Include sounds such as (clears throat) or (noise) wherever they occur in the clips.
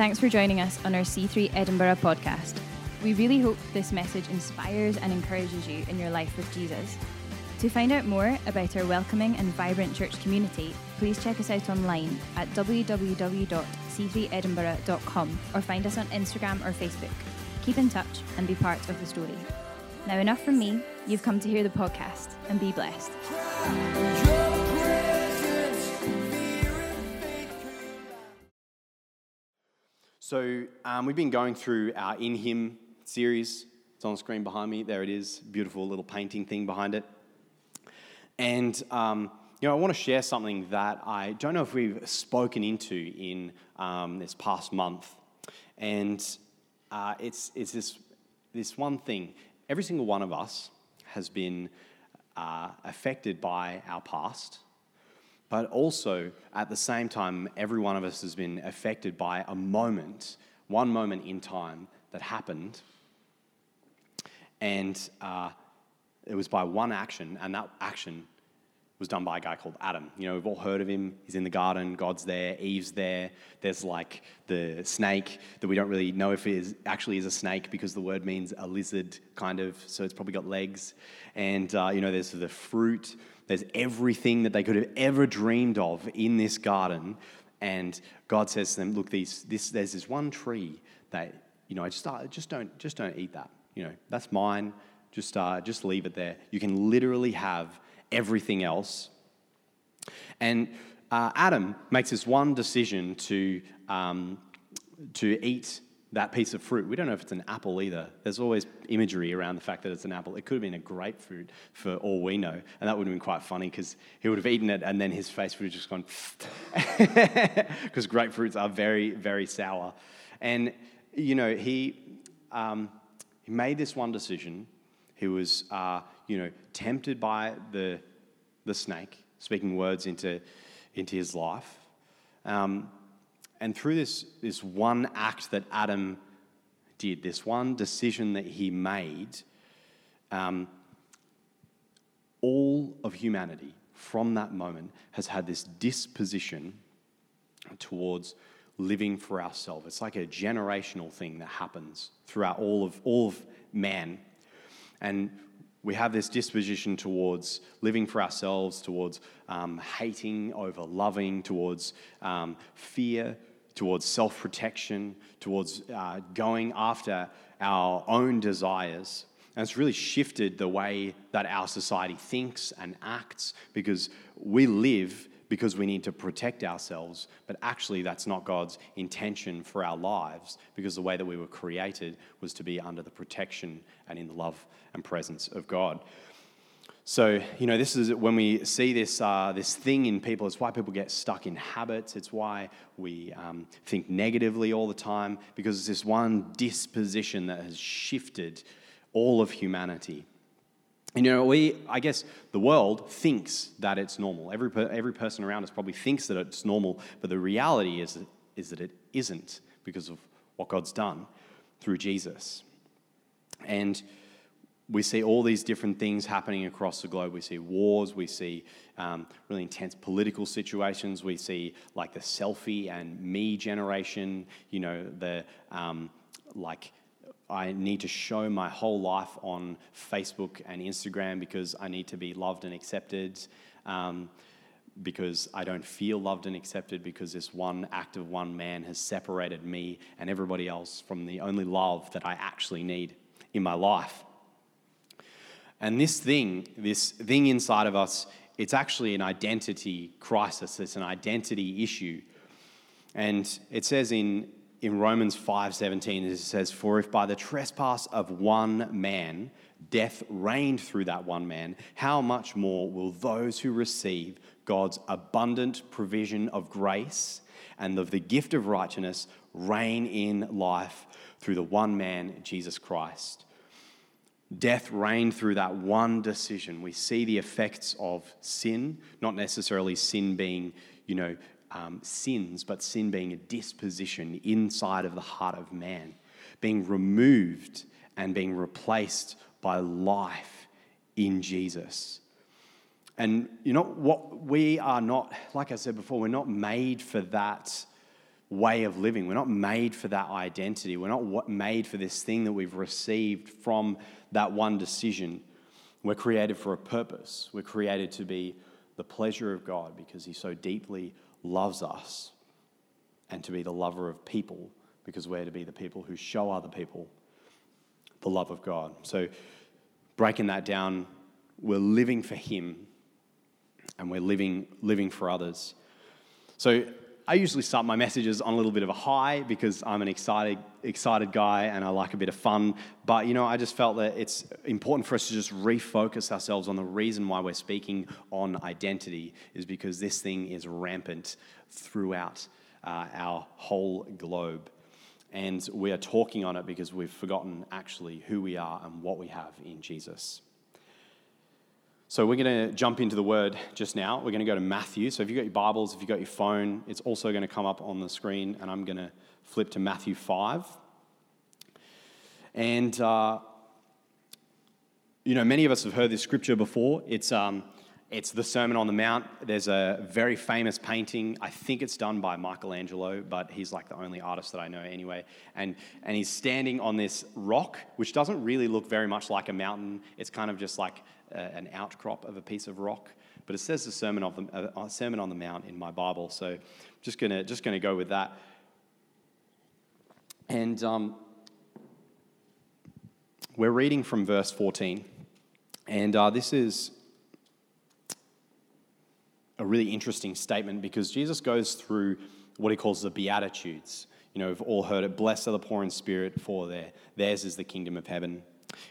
Thanks for joining us on our C3 Edinburgh podcast. We really hope this message inspires and encourages you in your life with Jesus. To find out more about our welcoming and vibrant church community, please check us out online at www.c3edinburgh.com or find us on Instagram or Facebook. Keep in touch and be part of the story. Now, enough from me. You've come to hear the podcast and be blessed. So, um, we've been going through our In Him series. It's on the screen behind me. There it is. Beautiful little painting thing behind it. And, um, you know, I want to share something that I don't know if we've spoken into in um, this past month. And uh, it's, it's this, this one thing. Every single one of us has been uh, affected by our past, but also at the same time, every one of us has been affected by a moment, one moment in time that happened. And uh, it was by one action, and that action was done by a guy called Adam. You know, we've all heard of him. He's in the garden, God's there, Eve's there. There's like the snake that we don't really know if it is, actually is a snake because the word means a lizard, kind of, so it's probably got legs. And, uh, you know, there's the fruit, there's everything that they could have ever dreamed of in this garden. And God says to them, Look, these, this, there's this one tree that, you know, just, uh, just, don't, just don't eat that. You know, that's mine. Just, uh, just leave it there. You can literally have everything else. And uh, Adam makes this one decision to, um, to eat that piece of fruit. We don't know if it's an apple either. There's always imagery around the fact that it's an apple. It could have been a grapefruit for all we know. And that would have been quite funny because he would have eaten it and then his face would have just gone, (laughs) because grapefruits are very, very sour. And, you know, he, um, he made this one decision. He was, uh, you know, tempted by the, the snake, speaking words into, into his life. Um, and through this, this one act that Adam did, this one decision that he made, um, all of humanity from that moment has had this disposition towards living for ourselves. It's like a generational thing that happens throughout all of, all of man. And we have this disposition towards living for ourselves, towards um, hating over loving, towards um, fear, towards self protection, towards uh, going after our own desires. And it's really shifted the way that our society thinks and acts because we live because we need to protect ourselves, but actually, that's not God's intention for our lives because the way that we were created was to be under the protection and in the love and presence of God. So, you know, this is when we see this, uh, this thing in people, it's why people get stuck in habits. It's why we um, think negatively all the time, because it's this one disposition that has shifted all of humanity. And, you know, we, I guess the world thinks that it's normal. Every, every person around us probably thinks that it's normal, but the reality is, is that it isn't because of what God's done through Jesus. And, we see all these different things happening across the globe. We see wars, we see um, really intense political situations, we see like the selfie and me generation, you know, the um, like I need to show my whole life on Facebook and Instagram because I need to be loved and accepted. Um, because I don't feel loved and accepted because this one act of one man has separated me and everybody else from the only love that I actually need in my life. And this thing, this thing inside of us, it's actually an identity crisis, it's an identity issue. And it says in, in Romans 5:17, it says, For if by the trespass of one man death reigned through that one man, how much more will those who receive God's abundant provision of grace and of the gift of righteousness reign in life through the one man, Jesus Christ? Death reigned through that one decision. We see the effects of sin, not necessarily sin being, you know, um, sins, but sin being a disposition inside of the heart of man, being removed and being replaced by life in Jesus. And you know what? We are not, like I said before, we're not made for that way of living. We're not made for that identity. We're not made for this thing that we've received from that one decision. We're created for a purpose. We're created to be the pleasure of God because He so deeply loves us and to be the lover of people because we're to be the people who show other people the love of God. So, breaking that down, we're living for Him and we're living, living for others. So, I usually start my messages on a little bit of a high because I'm an excited, excited guy and I like a bit of fun. But, you know, I just felt that it's important for us to just refocus ourselves on the reason why we're speaking on identity is because this thing is rampant throughout uh, our whole globe. And we are talking on it because we've forgotten actually who we are and what we have in Jesus. So we're going to jump into the word just now. We're going to go to Matthew. So if you've got your Bibles, if you've got your phone, it's also going to come up on the screen, and I'm going to flip to Matthew 5. And, uh, you know, many of us have heard this scripture before. It's, um, it's the Sermon on the Mount. There's a very famous painting. I think it's done by Michelangelo, but he's like the only artist that I know anyway. And, and he's standing on this rock, which doesn't really look very much like a mountain. It's kind of just like an outcrop of a piece of rock. But it says the Sermon, of the, uh, Sermon on the Mount in my Bible. So just going to just gonna go with that. And um, we're reading from verse 14. And uh, this is a really interesting statement because Jesus goes through what he calls the Beatitudes. You know, we've all heard it blessed are the poor in spirit, for their, theirs is the kingdom of heaven.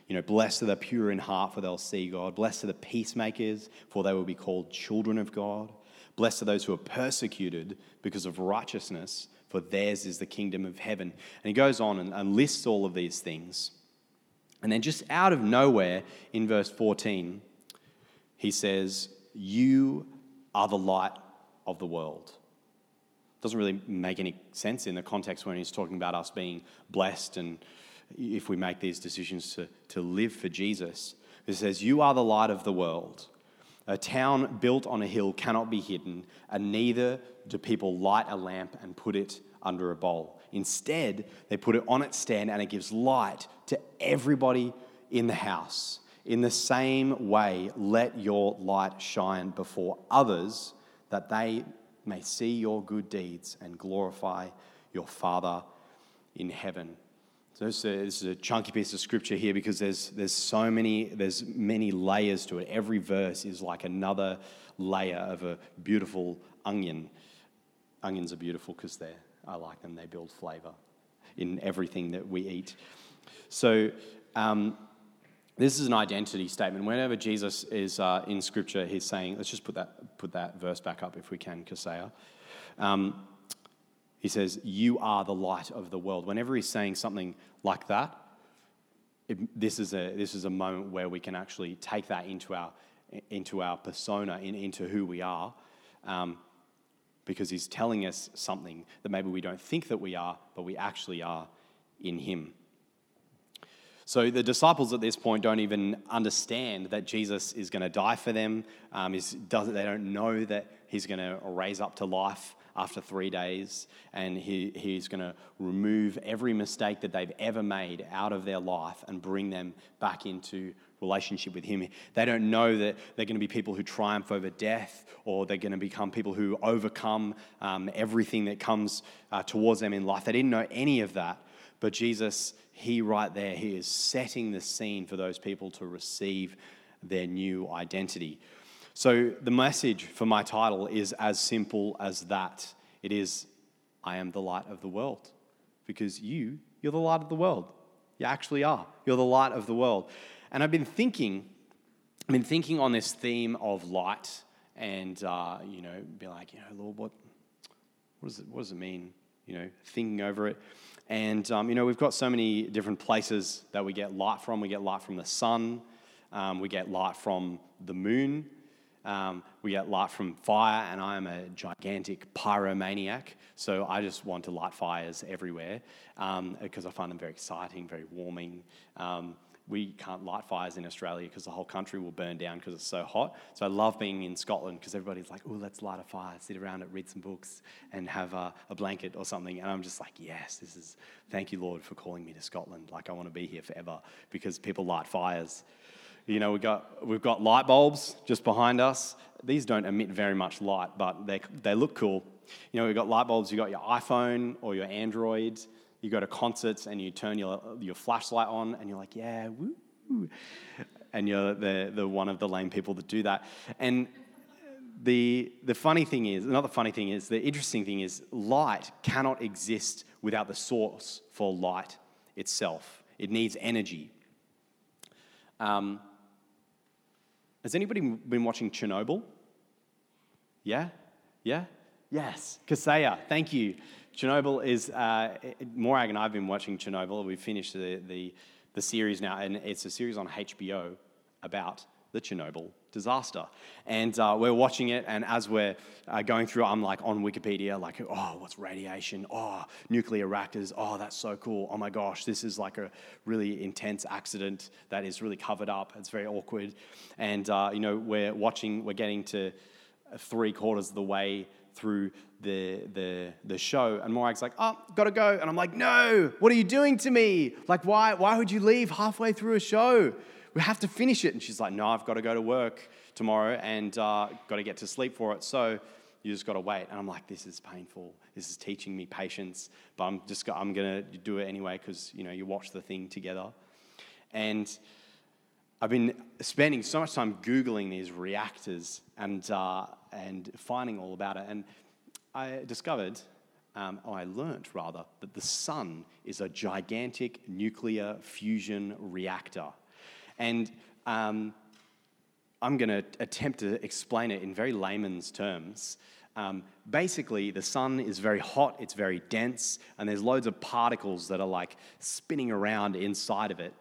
You know, blessed are the pure in heart, for they'll see God. Blessed are the peacemakers, for they will be called children of God. Blessed are those who are persecuted because of righteousness, for theirs is the kingdom of heaven. And he goes on and, and lists all of these things. And then, just out of nowhere, in verse 14, he says, You are the light of the world. Doesn't really make any sense in the context when he's talking about us being blessed and if we make these decisions to, to live for Jesus. It says, You are the light of the world. A town built on a hill cannot be hidden, and neither do people light a lamp and put it under a bowl. Instead, they put it on its stand and it gives light to everybody in the house. In the same way, let your light shine before others that they may see your good deeds and glorify your Father in heaven. So this is a chunky piece of scripture here because there's, there's so many, there's many layers to it. Every verse is like another layer of a beautiful onion. Onions are beautiful because they're, I like them, they build flavor in everything that we eat. So um, this is an identity statement. Whenever Jesus is uh, in Scripture, he's saying, let's just put that, put that verse back up if we can, Kasea. Um, he says, You are the light of the world. Whenever he's saying something like that, it, this, is a, this is a moment where we can actually take that into our, into our persona, in, into who we are, um, because he's telling us something that maybe we don't think that we are, but we actually are in him. So the disciples at this point don't even understand that Jesus is going to die for them. Um, does, they don't know that he's going to raise up to life after three days, and he, he's going to remove every mistake that they've ever made out of their life and bring them back into relationship with him. They don't know that they're going to be people who triumph over death or they're going to become people who overcome um, everything that comes uh, towards them in life. They didn't know any of that. But Jesus, he right there, he is setting the scene for those people to receive their new identity. So the message for my title is as simple as that. It is, I am the light of the world. Because you, you're the light of the world. You actually are. You're the light of the world. And I've been thinking, I've been thinking on this theme of light and, uh, you know, be like, you know, Lord, what, what, does it, what does it mean? You know, thinking over it. And, um, you know, we've got so many different places that we get light from. We get light from the sun, um, we get light from the moon, um, we get light from fire, and I am a gigantic pyromaniac, so I just want to light fires everywhere because um, I find them very exciting, very warming. Um, we can't light fires in Australia because the whole country will burn down because it's so hot. So I love being in Scotland because everybody's like, oh, let's light a fire, sit around it, read some books, and have a, a, blanket or something. And I'm just like, yes, this is, thank you, Lord, for calling me to Scotland. Like, I want to be here forever because people light fires. You know, we've got, we've got light bulbs just behind us. These don't emit very much light, but they, they look cool. You know, we've got light bulbs, you've got your iPhone or your Android you go to concerts and you turn your, your flashlight on and you're like, yeah, woo. And you're the, the one of the lame people that do that. And the, the funny thing is, not the funny thing is, the interesting thing is, light cannot exist without the source for light itself. It needs energy. Um, has anybody been watching Chernobyl? Yeah? Yeah? Yes. Kaseya, thank you. Chernobyl is, uh, Morag and I have been watching Chernobyl. We've finished the, the, the series now, and it's a series on HBO about the Chernobyl disaster. And uh, we're watching it, and as we're uh, going through, I'm like on Wikipedia, like, oh, what's radiation? Oh, nuclear reactors. Oh, that's so cool. Oh my gosh, this is like a really intense accident that is really covered up. It's very awkward. And, uh, you know, we're watching, we're getting to three quarters of the way through the, the, the show. And Morag's like, oh, gotta go. And I'm like, no, what are you doing to me? Like, why, why would you leave halfway through a show? We have to finish it. And she's like, no, I've got to go to work tomorrow and uh, got to get to sleep for it. So you just got to wait. And I'm like, this is painful. This is teaching me patience. But I'm just, I'm going to do it anyway because, you know, you watch the thing together. And I've been spending so much time Googling these reactors and, uh, and finding all about it. And I discovered, um, I learnt rather, that the sun is a gigantic nuclear fusion reactor. And um, I'm going to attempt to explain it in very layman's terms. Um, basically, the sun is very hot, it's very dense, and there's loads of particles that are like spinning around inside of it.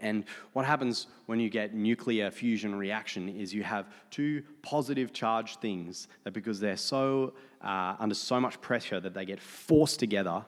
And what happens when you get nuclear fusion reaction is you have two positive charged things that because they're so uh, under so much pressure that they get forced together,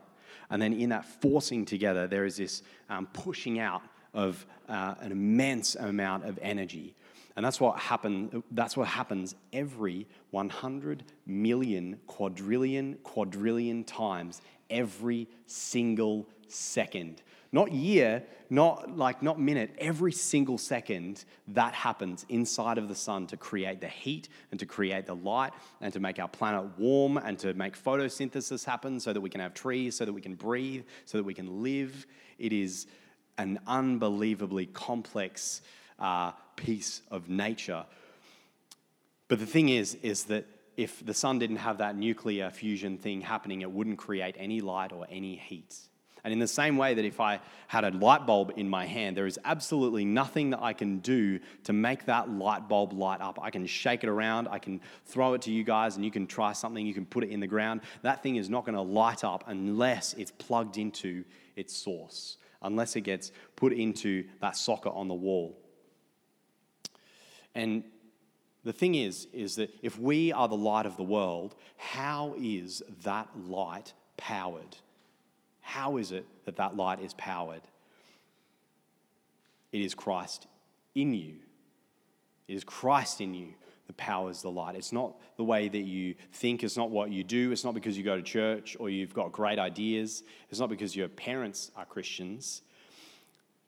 and then in that forcing together, there is this um, pushing out of uh, an immense amount of energy. And that's what, happen, that's what happens every 100 million quadrillion quadrillion times every single second not year, not like not minute, every single second that happens inside of the sun to create the heat and to create the light and to make our planet warm and to make photosynthesis happen so that we can have trees, so that we can breathe, so that we can live. It is an unbelievably complex uh, piece of nature. But the thing is, is that if the sun didn't have that nuclear fusion thing happening, it wouldn't create any light or any heat. And in the same way that if I had a light bulb in my hand, there is absolutely nothing that I can do to make that light bulb light up. I can shake it around, I can throw it to you guys, and you can try something, you can put it in the ground. That thing is not going to light up unless it's plugged into its source, unless it gets put into that socket on the wall. And the thing is, is that if we are the light of the world, how is that light powered? How is it that that light is powered? It is Christ in you. It is Christ in you that powers the light. It's not the way that you think, it's not what you do, it's not because you go to church or you've got great ideas, it's not because your parents are Christians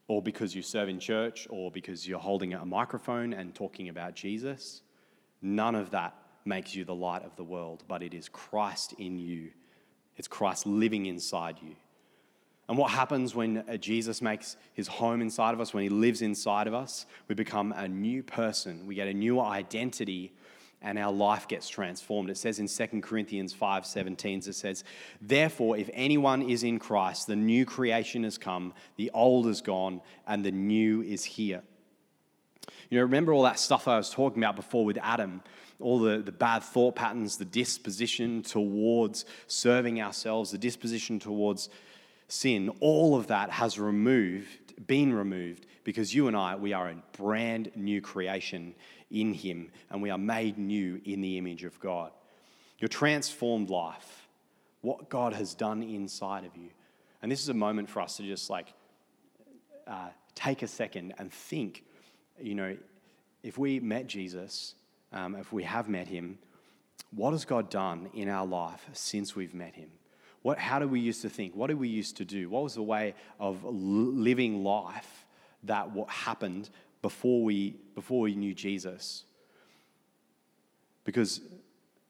or because you serve in church or because you're holding a microphone and talking about Jesus. None of that makes you the light of the world, but it is Christ in you. It's Christ living inside you. And what happens when uh, Jesus makes his home inside of us, when he lives inside of us, we become a new person. We get a new identity and our life gets transformed. It says in 2 Corinthians 5:17 it says, "Therefore if anyone is in Christ, the new creation has come, the old is gone, and the new is here." You know, remember all that stuff I was talking about before with Adam, all the, the bad thought patterns, the disposition towards serving ourselves, the disposition towards sin, all of that has removed, been removed, because you and I, we are a brand new creation in Him, and we are made new in the image of God. Your transformed life, what God has done inside of you. And this is a moment for us to just like uh, take a second and think, you know, if we met Jesus, um, if we have met him, what has God done in our life since we've met him? What, how do we used to think? What did we used to do? What was the way of living life that what happened before we, before we knew Jesus? Because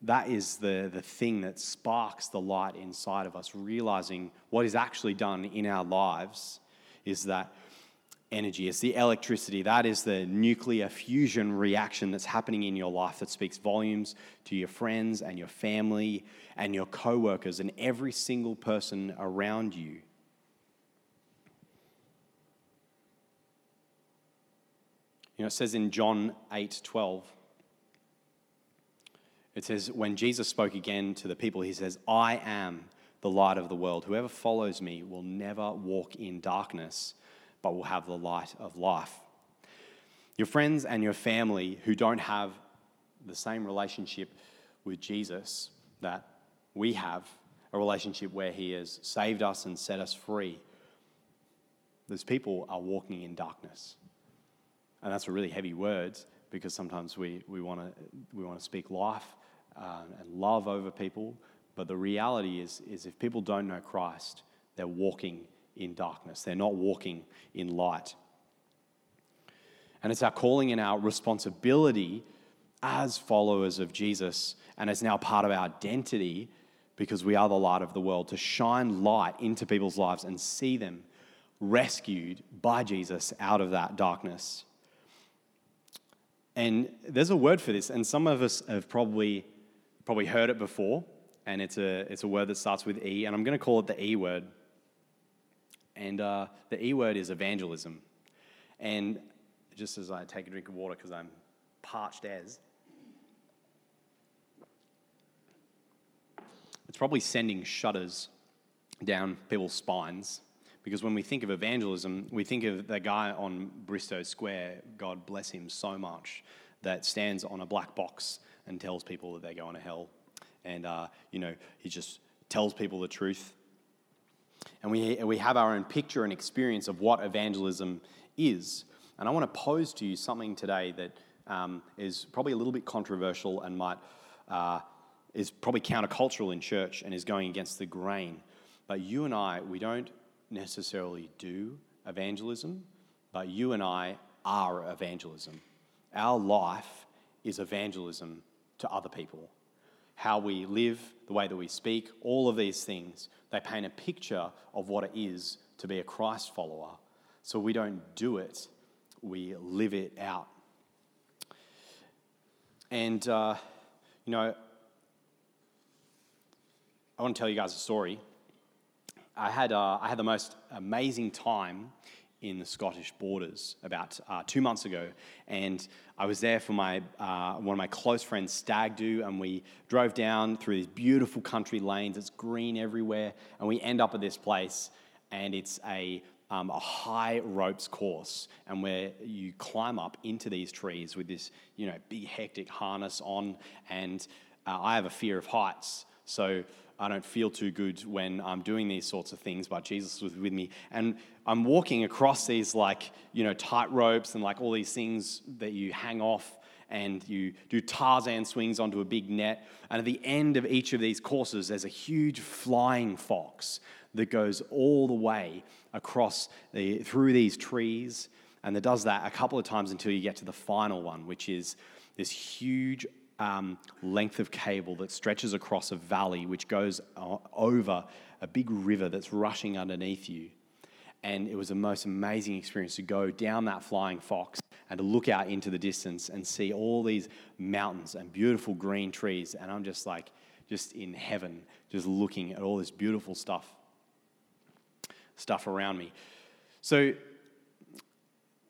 that is the, the thing that sparks the light inside of us, realizing what is actually done in our lives is that energy. It's the electricity. That is the nuclear fusion reaction that's happening in your life that speaks volumes to your friends and your family and your co-workers and every single person around you. You know, it says in John 8 12, it says, when Jesus spoke again to the people, he says, I am the light of the world. Whoever follows me will never walk in darkness, but will have the light of life. Your friends and your family who don't have the same relationship with Jesus that we have, a relationship where He has saved us and set us free, those people are walking in darkness. And that's a really heavy word because sometimes we, we want to we wanna speak life uh, and love over people. But the reality is, is if people don't know Christ, they're walking in darkness. They're not walking in light. And it's our calling and our responsibility as followers of Jesus, and it's now part of our identity because we are the light of the world to shine light into people's lives and see them rescued by Jesus out of that darkness. And there's a word for this, and some of us have probably probably heard it before, and it's a it's a word that starts with E, and I'm going to call it the E word. And uh, the E word is evangelism. And just as I take a drink of water because I'm parched as, it's probably sending shudders down people's spines. Because when we think of evangelism, we think of the guy on Bristo Square, God bless him so much, that stands on a black box and tells people that they're going to hell. And, uh, you know, he just tells people the truth and we, we have our own picture and experience of what evangelism is. And I want to pose to you something today that um, is probably a little bit controversial and might, uh, is probably countercultural in church and is going against the grain. But you and I, we don't necessarily do evangelism, but you and I are evangelism. Our life is evangelism to other people. How we live, the way that we speak, all of these things they paint a picture of what it is to be a Christ follower. So we don't do it, we live it out. And, uh, you know, I want to tell you guys a story. I had, uh, I had the most amazing time in the Scottish borders about uh, two months ago, and I was there for my uh, one of my close friends' stag do, and we drove down through these beautiful country lanes. It's green everywhere, and we end up at this place, and it's a um, a high ropes course, and where you climb up into these trees with this you know big hectic harness on, and uh, I have a fear of heights, so I don't feel too good when I'm doing these sorts of things, but Jesus was with me. And I'm walking across these, like, you know, tight ropes and like all these things that you hang off and you do Tarzan swings onto a big net. And at the end of each of these courses, there's a huge flying fox that goes all the way across the, through these trees. And it does that a couple of times until you get to the final one, which is this huge um, length of cable that stretches across a valley which goes over a big river that's rushing underneath you. And it was the most amazing experience to go down that flying fox and to look out into the distance and see all these mountains and beautiful green trees. And I'm just like, just in heaven, just looking at all this beautiful stuff, stuff around me. So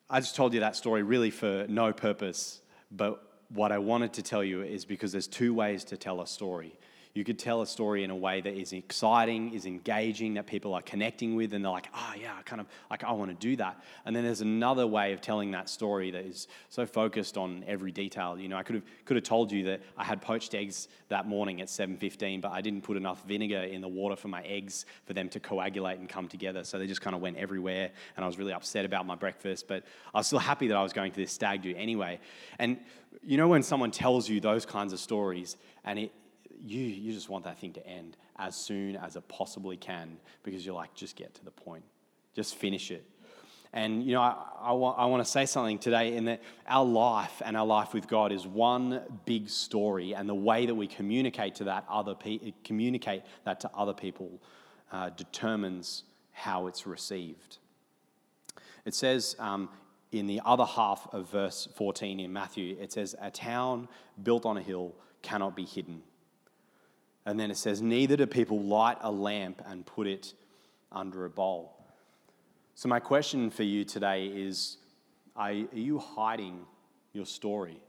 I just told you that story really for no purpose, but what I wanted to tell you is because there's two ways to tell a story. You could tell a story in a way that is exciting, is engaging, that people are connecting with, and they're like, oh, yeah, I kind of like, I want to do that. And then there's another way of telling that story that is so focused on every detail. You know, I could have, could have told you that I had poached eggs that morning at 7.15, but I didn't put enough vinegar in the water for my eggs for them to coagulate and come together. So they just kind of went everywhere, and I was really upset about my breakfast, but I was still happy that I was going to this stag do anyway. And you know when someone tells you those kinds of stories, and it, you, you just want that thing to end as soon as it possibly can because you're like, just get to the point, just finish it. And, you know, I, I, want, I want to say something today in that our life and our life with God is one big story, and the way that we communicate to that other pe- communicate that to other people uh, determines how it's received. It says um, in the other half of verse 14 in Matthew, it says, A town built on a hill cannot be hidden. And then it says, Neither do people light a lamp and put it under a bowl. So, my question for you today is Are, you hiding your story?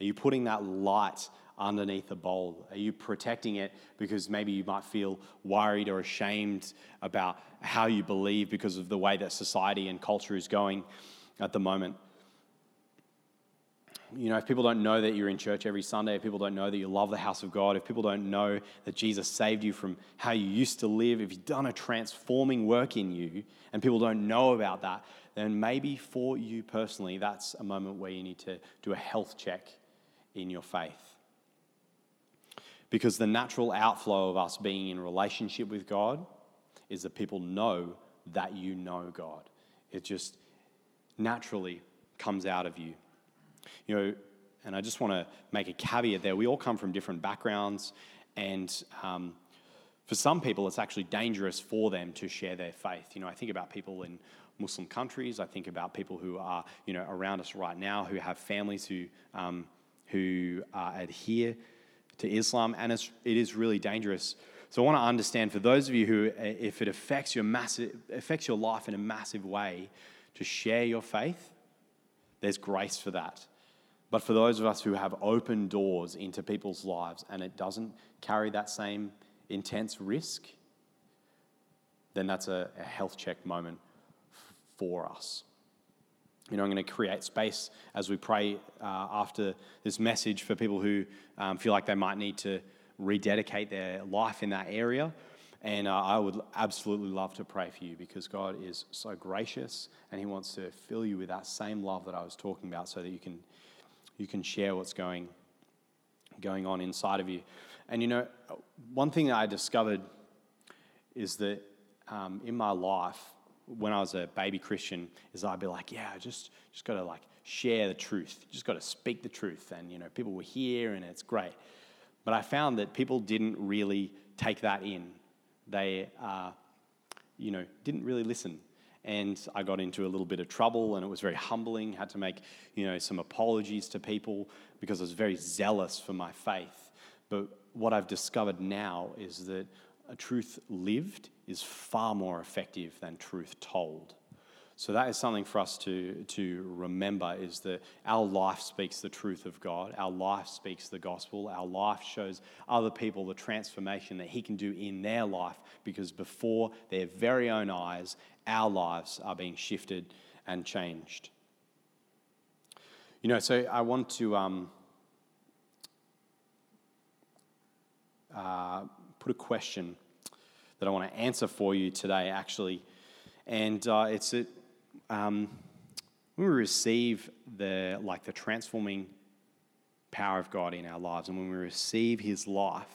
Are you putting that light underneath a bowl? Are you protecting it because maybe you might feel worried or ashamed about how you believe because of the way that society and culture is going at the moment? You know, if people don't know that you're in church every Sunday, if people don't know that you love the house of God, if people don't know that Jesus saved you from how you used to live, if you've done a transforming work in you and people don't know about that, then maybe for you personally, that's a moment where you need to do a health check in your faith. Because the natural outflow of us being in relationship with God is that people know that you know God. It just naturally comes out of you. You know, and I just want to make a caveat there. We all come from different backgrounds, and um, for some people, it's actually dangerous for them to share their faith. You know, I think about people in Muslim countries. I think about people who are, you know, around us right now who have families who um, who uh, adhere to Islam, and it's, it is really dangerous. So I want to understand for those of you who, uh, if it affects your massive, affects your life in a massive way, to share your faith. There's grace for that. But for those of us who have open doors into people's lives and it doesn't carry that same intense risk, then that's a, a health check moment f- for us. You know, I'm going to create space as we pray uh, after this message for people who um, feel like they might need to rededicate their life in that area. And uh, I would absolutely love to pray for you because God is so gracious and He wants to fill you with that same love that I was talking about so that you can you can share what's going, going on inside of you. And you know, one thing that I discovered is that um, in my life, when I was a baby Christian, is I'd be like, yeah, I just just got to like share the truth, just got to speak the truth, and you know, people were here, and it's great. But I found that people didn't really take that in. They, uh, you know, didn't really listen and I got into a little bit of trouble, and it was very humbling. Had to make, you know, some apologies to people because I was very zealous for my faith. But what I've discovered now is that a truth lived is far more effective than truth told. So that is something for us to, to remember is that our life speaks the truth of God. Our life speaks the gospel. Our life shows other people the transformation that He can do in their life because before their very own eyes, our lives are being shifted and changed. You know, so I want to um, uh, put a question that I want to answer for you today, actually. And uh, it's um, when we receive the like the transforming power of God in our lives, and when we receive His life,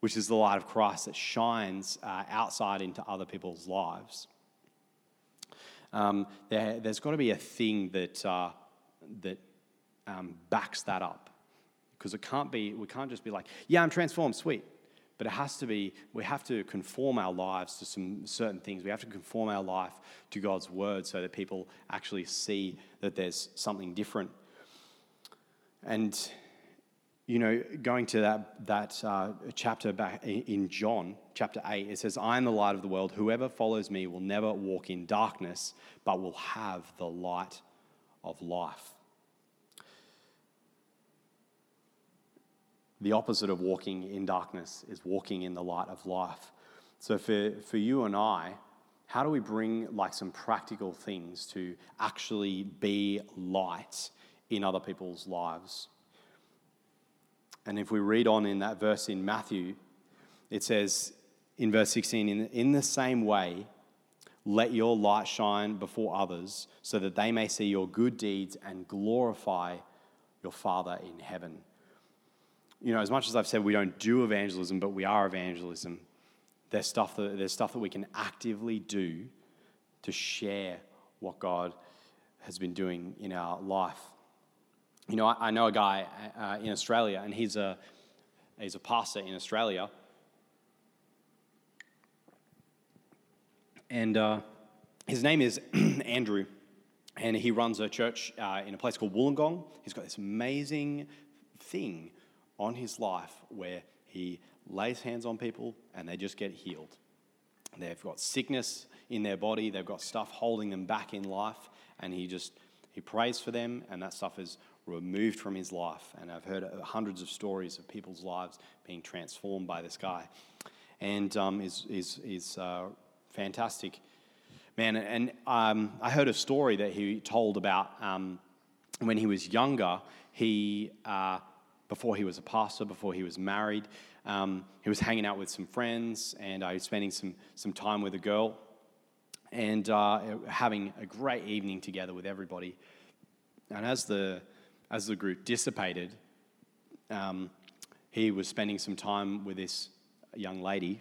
which is the light of Christ that shines uh, outside into other people's lives, um, there, has got to be a thing that uh, that um, backs that up, because it can't be. We can't just be like, "Yeah, I'm transformed, sweet." But it has to be, we have to conform our lives to some certain things. We have to conform our life to God's word so that people actually see that there's something different. And, you know, going to that, that uh, chapter back in John, chapter 8, it says, I am the light of the world. Whoever follows me will never walk in darkness, but will have the light of life. The opposite of walking in darkness is walking in the light of life. So for, for you and I, how do we bring like some practical things to actually be light in other people's lives? And if we read on in that verse in Matthew, it says in verse 16, in, in the same way, let your light shine before others so that they may see your good deeds and glorify your Father in heaven. You know, as much as I've said we don't do evangelism, but we are evangelism, there's stuff that, there's stuff that we can actively do to share what God has been doing in our life. You know, I, I know a guy uh, in Australia, and he's a, he's a pastor in Australia And uh, his name is (clears throat) Andrew, and he runs a church uh, in a place called Wollongong. He's got this amazing thing on his life where he lays hands on people and they just get healed. They've got sickness in their body, they've got stuff holding them back in life, and he just he prays for them, and that stuff is removed from his life. And I've heard hundreds of stories of people's lives being transformed by this guy. And um, is, is, is uh, fantastic man. And um, I heard a story that he told about um, when he was younger. He uh, before he was a pastor, before he was married, um, he was hanging out with some friends, and uh, was spending some some time with a girl, and uh, having a great evening together with everybody. And as the as the group dissipated, um, he was spending some time with this young lady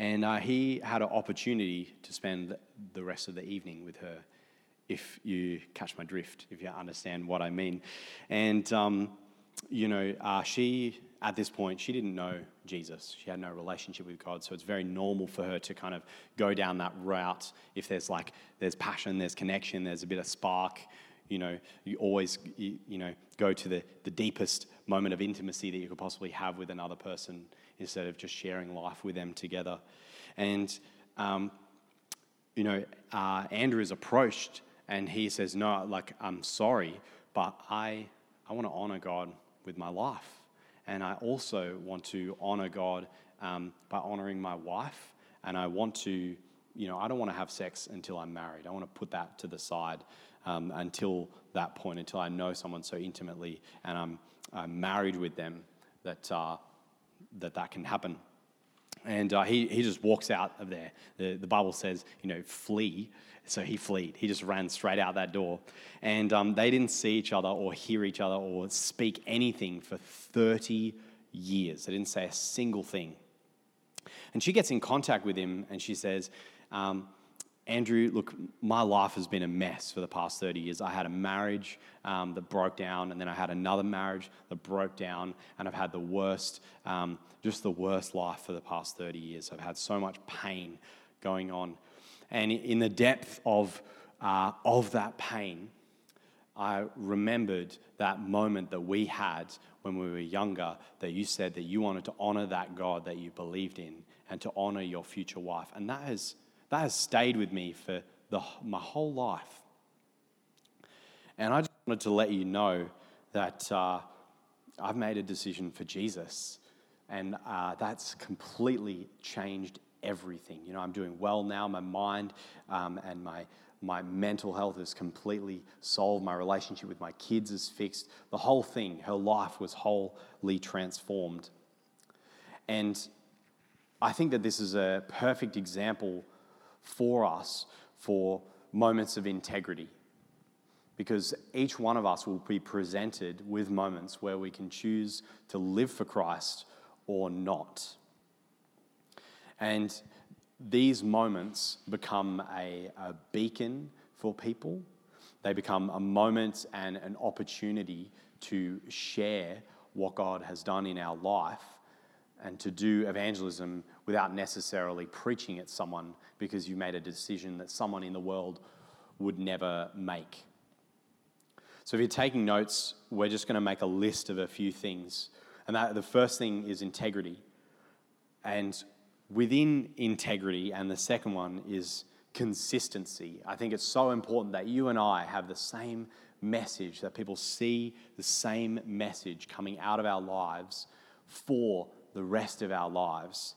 and uh, he had an opportunity to spend the rest of the evening with her, if you catch my drift, if you understand what I mean. And, um, you know, uh, she, at this point, she didn't know Jesus. She had no relationship with God. So it's very normal for her to kind of go down that route. If there's like, there's passion, there's connection, there's a bit of spark, you know, you always, you, you know, go to the, the deepest moment of intimacy that you could possibly have with another person instead of just sharing life with them together. And, um, you know, uh, Andrew is approached and he says, No, like, I'm sorry, but I, I want to honor God with my life. And I also want to honor God um, by honoring my wife. And I want to, you know, I don't want to have sex until I'm married. I want to put that to the side um, until that point, until I know someone so intimately and I'm, I'm married with them that uh, that that can happen. And uh, he, he just walks out of there. The, the Bible says, you know, flee. So he fled. He just ran straight out that door. And um, they didn't see each other or hear each other or speak anything for 30 years. They didn't say a single thing. And she gets in contact with him and she says, um, Andrew, look, my life has been a mess for the past 30 years. I had a marriage um, that broke down, and then I had another marriage that broke down, and I've had the worst, um, just the worst life for the past 30 years. I've had so much pain going on. And in the depth of, uh, of that pain, I remembered that moment that we had when we were younger that you said that you wanted to honor that God that you believed in and to honor your future wife. And that has that has stayed with me for the, my whole life. And I just wanted to let you know that uh, I've made a decision for Jesus, and uh, that's completely changed everything. You know, I'm doing well now. My mind um, and my my mental health is completely solved. My relationship with my kids is fixed. The whole thing, her life was wholly transformed. And I think that this is a perfect example for us for moments of integrity. Because each one of us will be presented with moments where we can choose to live for Christ or not. And these moments become a, a beacon for people. They become a moment and an opportunity to share what God has done in our life and to do evangelism without necessarily preaching at someone because you made a decision that someone in the world would never make. So, if you're taking notes, we're just going to make a list of a few things. And that, the first thing is integrity. And within integrity, and the second one is consistency. I think it's so important that you and I have the same message, that people see the same message coming out of our lives for the rest of our lives.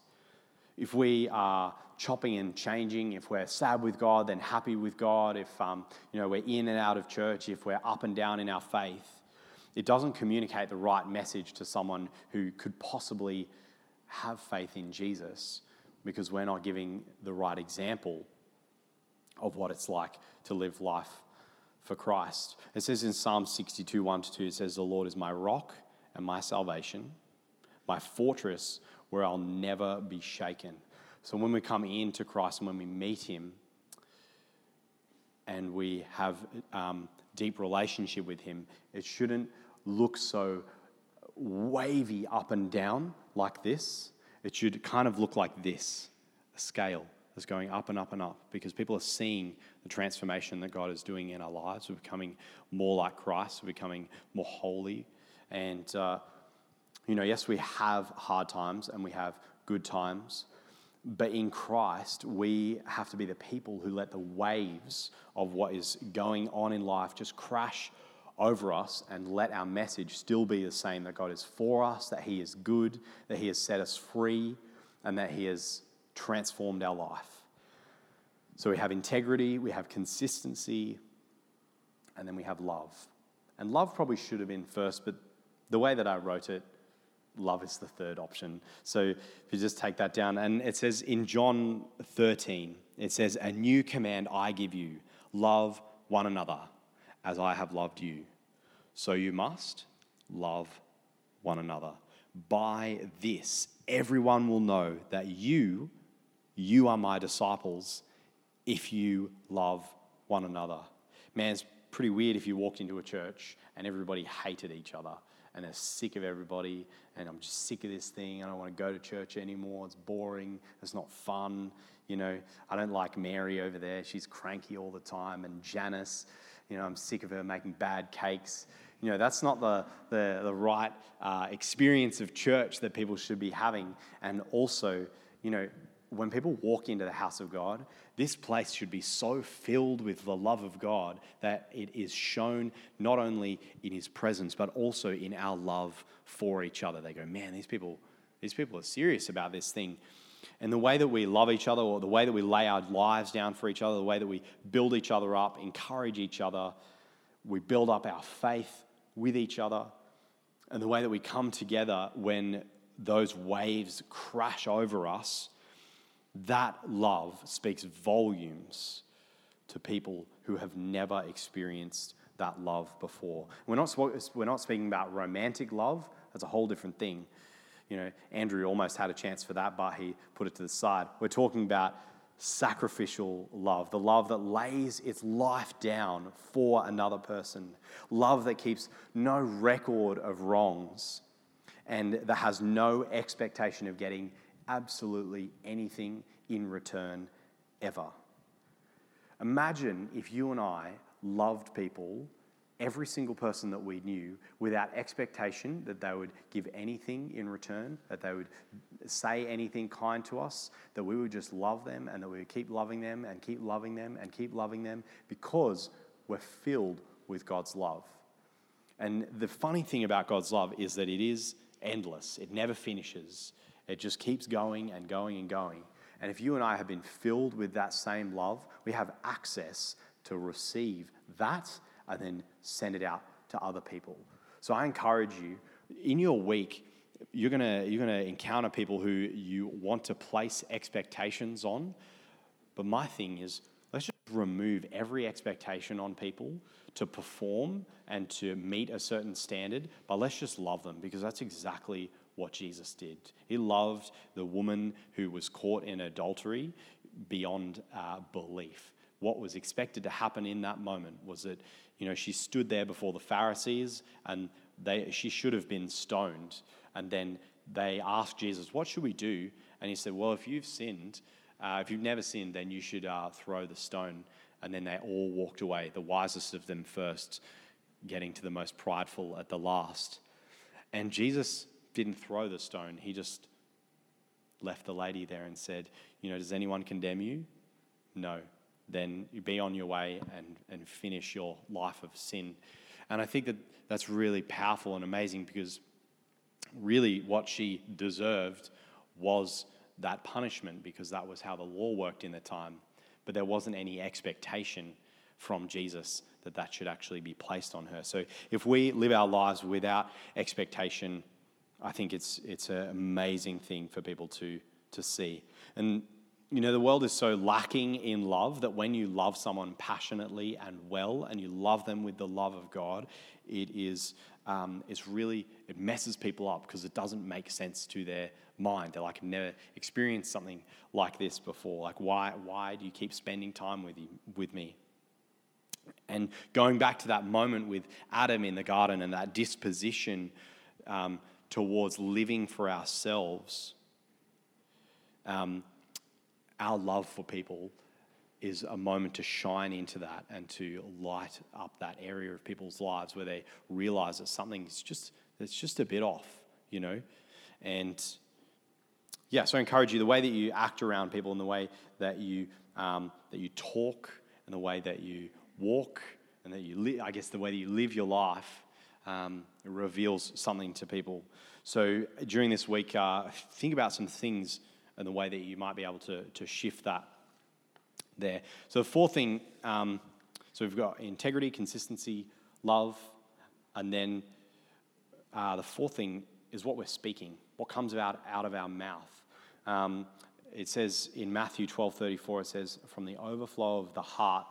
If we are chopping and changing, if we're sad with God, then happy with God, if um, you know, we're in and out of church, if we're up and down in our faith, it doesn't communicate the right message to someone who could possibly have faith in Jesus because we're not giving the right example of what it's like to live life for Christ. It says in Psalm 62 1 to 2, it says, The Lord is my rock and my salvation, my fortress where I'll never be shaken. So when we come into Christ and when we meet Him and we have um, deep relationship with Him, it shouldn't look so wavy up and down like this. It should kind of look like this a scale that's going up and up and up because people are seeing the transformation that God is doing in our lives. We're becoming more like Christ, we're becoming more holy. And, uh, you know, yes, we have hard times and we have good times, but in Christ, we have to be the people who let the waves of what is going on in life just crash over us and let our message still be the same that God is for us, that He is good, that He has set us free, and that He has transformed our life. So we have integrity, we have consistency, and then we have love. And love probably should have been first, but the way that I wrote it, love is the third option. So if you just take that down, and it says in John 13, it says, A new command I give you love one another as I have loved you. So you must love one another. By this, everyone will know that you, you are my disciples if you love one another. Man, it's pretty weird if you walked into a church and everybody hated each other and they're sick of everybody and I'm just sick of this thing. I don't want to go to church anymore. It's boring. It's not fun. You know, I don't like Mary over there. She's cranky all the time. And Janice, you know, I'm sick of her making bad cakes. You know, that's not the, the, the right uh, experience of church that people should be having. And also, you know, when people walk into the house of God, this place should be so filled with the love of God that it is shown not only in his presence, but also in our love for each other. They go, man, these people, these people are serious about this thing. And the way that we love each other, or the way that we lay our lives down for each other, the way that we build each other up, encourage each other, we build up our faith with each other, and the way that we come together when those waves crash over us that love speaks volumes to people who have never experienced that love before. We're not, we're not speaking about romantic love, that's a whole different thing. You know, Andrew almost had a chance for that, but he put it to the side. We're talking about sacrificial love, the love that lays its life down for another person, love that keeps no record of wrongs and that has no expectation of getting absolutely anything in return ever. Imagine if you and I loved people, every single person that we knew, without expectation that they would give anything in return, that they would say anything kind to us, that we would just love them and that we would keep loving them and keep loving them and keep loving them because we're filled with God's love. And the funny thing about God's love is that it is endless, it never finishes. It just keeps going and going and going. And if you and I have been filled with that same love, we have access to receive that and then send it out to other people. So I encourage you in your week, you're gonna, you're gonna encounter people who you want to place expectations on. But my thing is, let's just remove every expectation on people to perform and to meet a certain standard, but let's just love them because that's exactly what Jesus did. He loved the woman who was caught in adultery beyond uh, belief. What was expected to happen in that moment was that, you know, she stood there before the Pharisees and they, she should have been stoned. And then they asked Jesus, What should we do? And he said, Well, if you've sinned, uh, if you've never sinned, then you should uh, throw the stone. And then they all walked away, the wisest of them first, getting to the most prideful at the last. And Jesus didn't throw the stone. He just left the lady there and said, You know, does anyone condemn you? No. Then you be on your way and, and finish your life of sin. And I think that that's really powerful and amazing because really what she deserved was that punishment because that was how the law worked in the time. But there wasn't any expectation from Jesus that that should actually be placed on her. So if we live our lives without expectation, I think it's, it's an amazing thing for people to, to see. And, you know, the world is so lacking in love that when you love someone passionately and well and you love them with the love of God, it is um, it's really, it messes people up because it doesn't make sense to their mind. They're like, I've never experienced something like this before. Like, why, why do you keep spending time with, you, with me? And going back to that moment with Adam in the garden and that disposition um, towards living for ourselves, um, our love for people is a moment to shine into that and to light up that area of people's lives where they realize that something's just it's just a bit off, you know, and yeah. So I encourage you the way that you act around people and the way that you um, that you talk and the way that you walk and that you li- I guess the way that you live your life um, reveals something to people. So during this week, uh, think about some things and the way that you might be able to to shift that there. So the fourth thing, um, so we've got integrity, consistency, love, and then uh, the fourth thing is what we're speaking, what comes out, out of our mouth. Um, it says in Matthew 12 34, it says, From the overflow of the heart,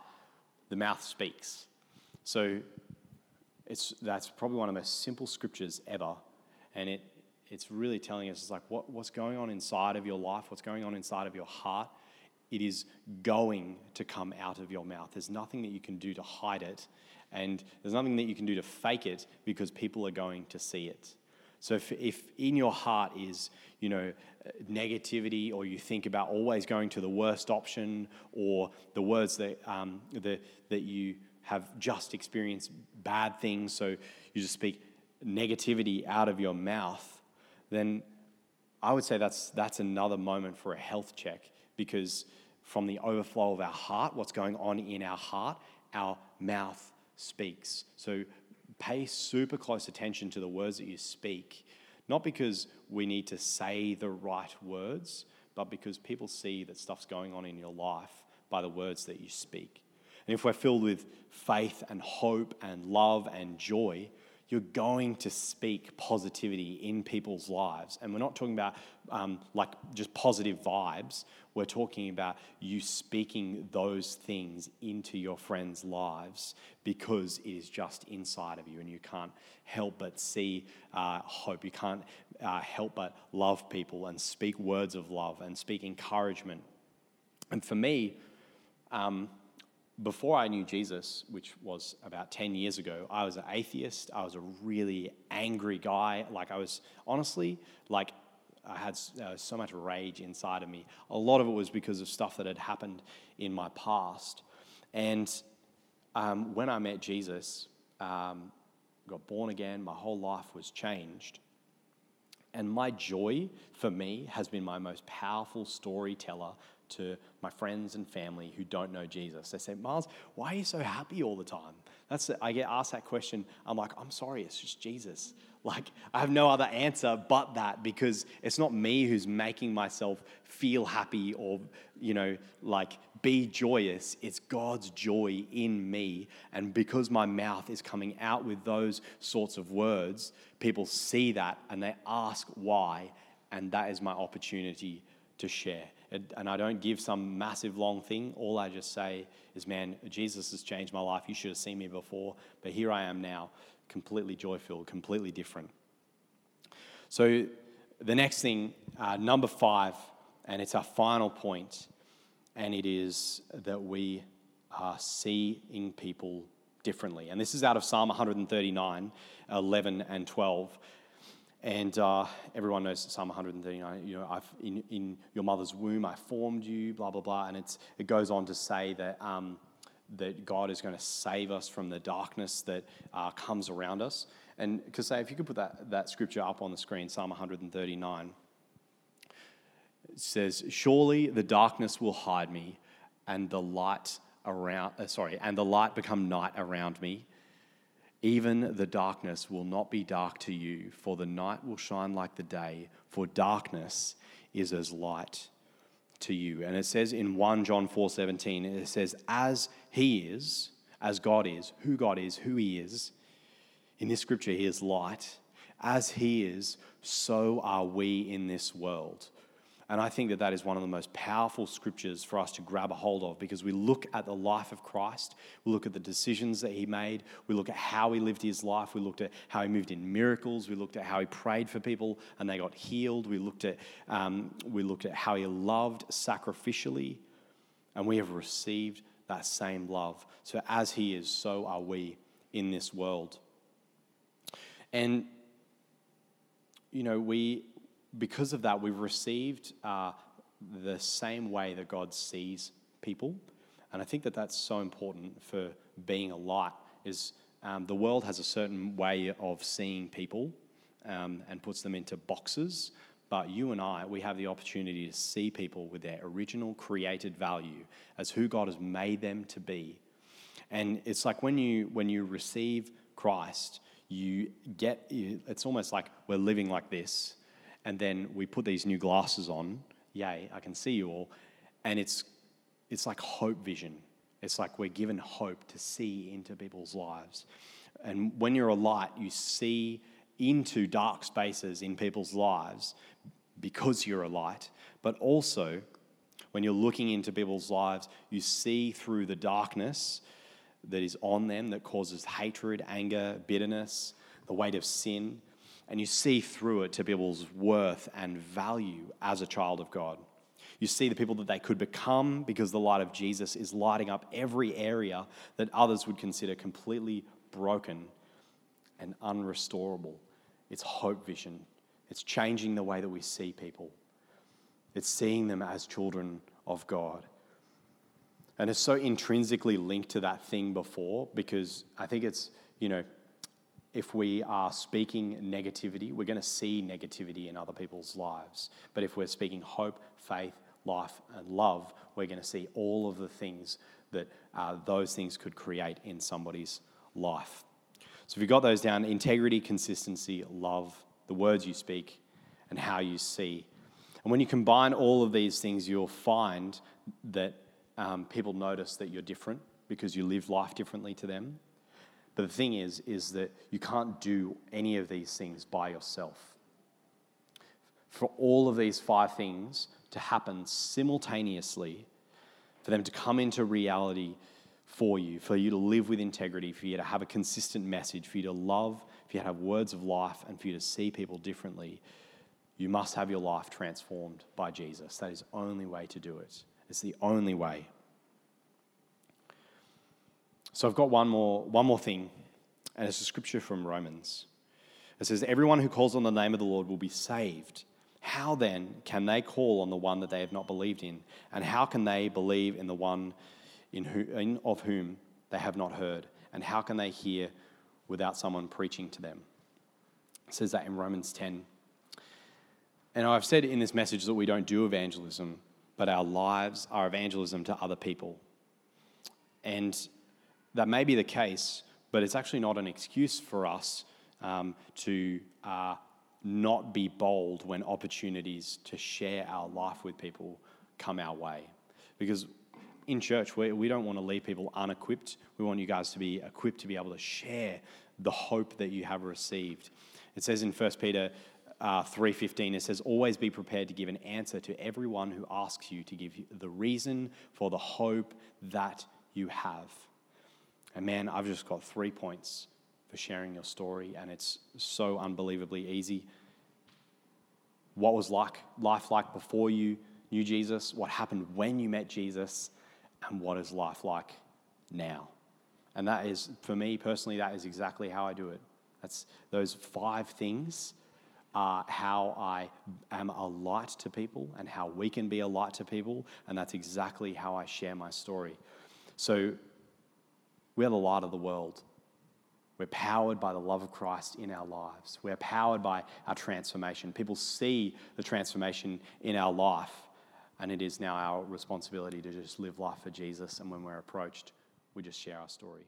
the mouth speaks. So it's, that's probably one of the most simple scriptures ever. And it, it's really telling us, it's like, what, what's going on inside of your life, what's going on inside of your heart it is going to come out of your mouth. There's nothing that you can do to hide it, and there's nothing that you can do to fake it because people are going to see it. So if, if in your heart is, you know, negativity, or you think about always going to the worst option, or the words that um, the, that you have just experienced bad things, so you just speak negativity out of your mouth, then I would say that's that's another moment for a health check because from the overflow of our heart, what's going on in our heart, our mouth speaks. So pay super close attention to the words that you speak, not because we need to say the right words, but because people see that stuff's going on in your life by the words that you speak. And if we're filled with faith and hope and love and joy, you're going to speak positivity in people's lives. And we're not talking about um, like just positive vibes. We're talking about you speaking those things into your friends' lives because it is just inside of you and you can't help but see uh, hope. You can't uh, help but love people and speak words of love and speak encouragement. And for me, um, before I knew Jesus, which was about 10 years ago, I was an atheist. I was a really angry guy. Like, I was honestly, like, I had uh, so much rage inside of me. A lot of it was because of stuff that had happened in my past. And um, when I met Jesus, um, got born again, my whole life was changed. And my joy for me has been my most powerful storyteller to my friends and family who don't know Jesus. They say, Miles, why are you so happy all the time? That's I get asked that question. I'm like, I'm sorry, it's just Jesus. (laughs) Like, I have no other answer but that because it's not me who's making myself feel happy or, you know, like be joyous. It's God's joy in me. And because my mouth is coming out with those sorts of words, people see that and they ask why. And that is my opportunity to share. And I don't give some massive long thing. All I just say is, man, Jesus has changed my life. You should have seen me before, but here I am now, completely joy filled, completely different. So, the next thing, uh, number five, and it's our final point, and it is that we are seeing people differently. And this is out of Psalm 139, 11 and 12. And uh, everyone knows Psalm 139, you know, I've, in, in your mother's womb I formed you, blah, blah, blah. And it's, it goes on to say that, um, that God is going to save us from the darkness that uh, comes around us. And because say, if you could put that, that scripture up on the screen, Psalm 139, it says, Surely the darkness will hide me, and the light around, uh, sorry, and the light become night around me. Even the darkness will not be dark to you, for the night will shine like the day, for darkness is as light to you. And it says in 1 John 4:17, it says, As he is, as God is, who God is, who he is, in this scripture, he is light. As he is, so are we in this world. And I think that that is one of the most powerful scriptures for us to grab a hold of because we look at the life of Christ, we look at the decisions that he made, we look at how he lived his life, we looked at how he moved in miracles, we looked at how he prayed for people and they got healed, we looked at, um, we looked at how he loved sacrificially, and we have received that same love. So as he is, so are we in this world. And, you know, we because of that, we've received uh, the same way that God sees people. And I think that that's so important for being a light is um, the world has a certain way of seeing people um, and puts them into boxes. But you and I, we have the opportunity to see people with their original created value as who God has made them to be. And it's like when you, when you receive Christ, you get, it's almost like we're living like this and then we put these new glasses on. Yay, I can see you all. And it's, it's like hope vision. It's like we're given hope to see into people's lives. And when you're a light, you see into dark spaces in people's lives because you're a light. But also, when you're looking into people's lives, you see through the darkness that is on them that causes hatred, anger, bitterness, the weight of sin and you see through it to people's worth and value as a child of God. You see the people that they could become because the light of Jesus is lighting up every area that others would consider completely broken and unrestorable. It's hope vision. It's changing the way that we see people. It's seeing them as children of God. And it's so intrinsically linked to that thing before because I think it's, you know, if we are speaking negativity, we're going to see negativity in other people's lives. But if we're speaking hope, faith, life, and love, we're going to see all of the things that uh, those things could create in somebody's life. So if you've got those down integrity, consistency, love, the words you speak, and how you see. And when you combine all of these things, you'll find that um, people notice that you're different because you live life differently to them. But the thing is, is that you can't do any of these things by yourself. For all of these five things to happen simultaneously, for them to come into reality for you, for you to live with integrity, for you to have a consistent message, for you to love, for you to have words of life, and for you to see people differently, you must have your life transformed by Jesus. That is the only way to do it. It's the only way. So I've got one more, one more thing, and it's a scripture from Romans. It says, Everyone who calls on the name of the Lord will be saved. How then can they call on the one that they have not believed in? And how can they believe in the one in who, in, of whom they have not heard? And how can they hear without someone preaching to them? It says that in Romans 10. And I've said in this message that we don't do evangelism, but our lives are evangelism to other people. And that may be the case, but it's actually not an excuse for us um, to uh, not be bold when opportunities to share our life with people come our way. Because in church, we, we don't want to leave people unequipped. We want you guys to be equipped to be able to share the hope that you have received. It says in 1 Peter uh, 3.15, it says, always be prepared to give an answer to everyone who asks you to give the reason for the hope that you have. And man, I've just got three points for sharing your story, and it's so unbelievably easy. What was like life like before you knew Jesus? What happened when you met Jesus? And what is life like now? And that is, for me personally, that is exactly how I do it. That's those five things are how I am a light to people and how we can be a light to people. And that's exactly how I share my story. So we are the light of the world. We're powered by the love of Christ in our lives. We're powered by our transformation. People see the transformation in our life and it is now our responsibility to just live life for Jesus. And when we're approached, we just share our story.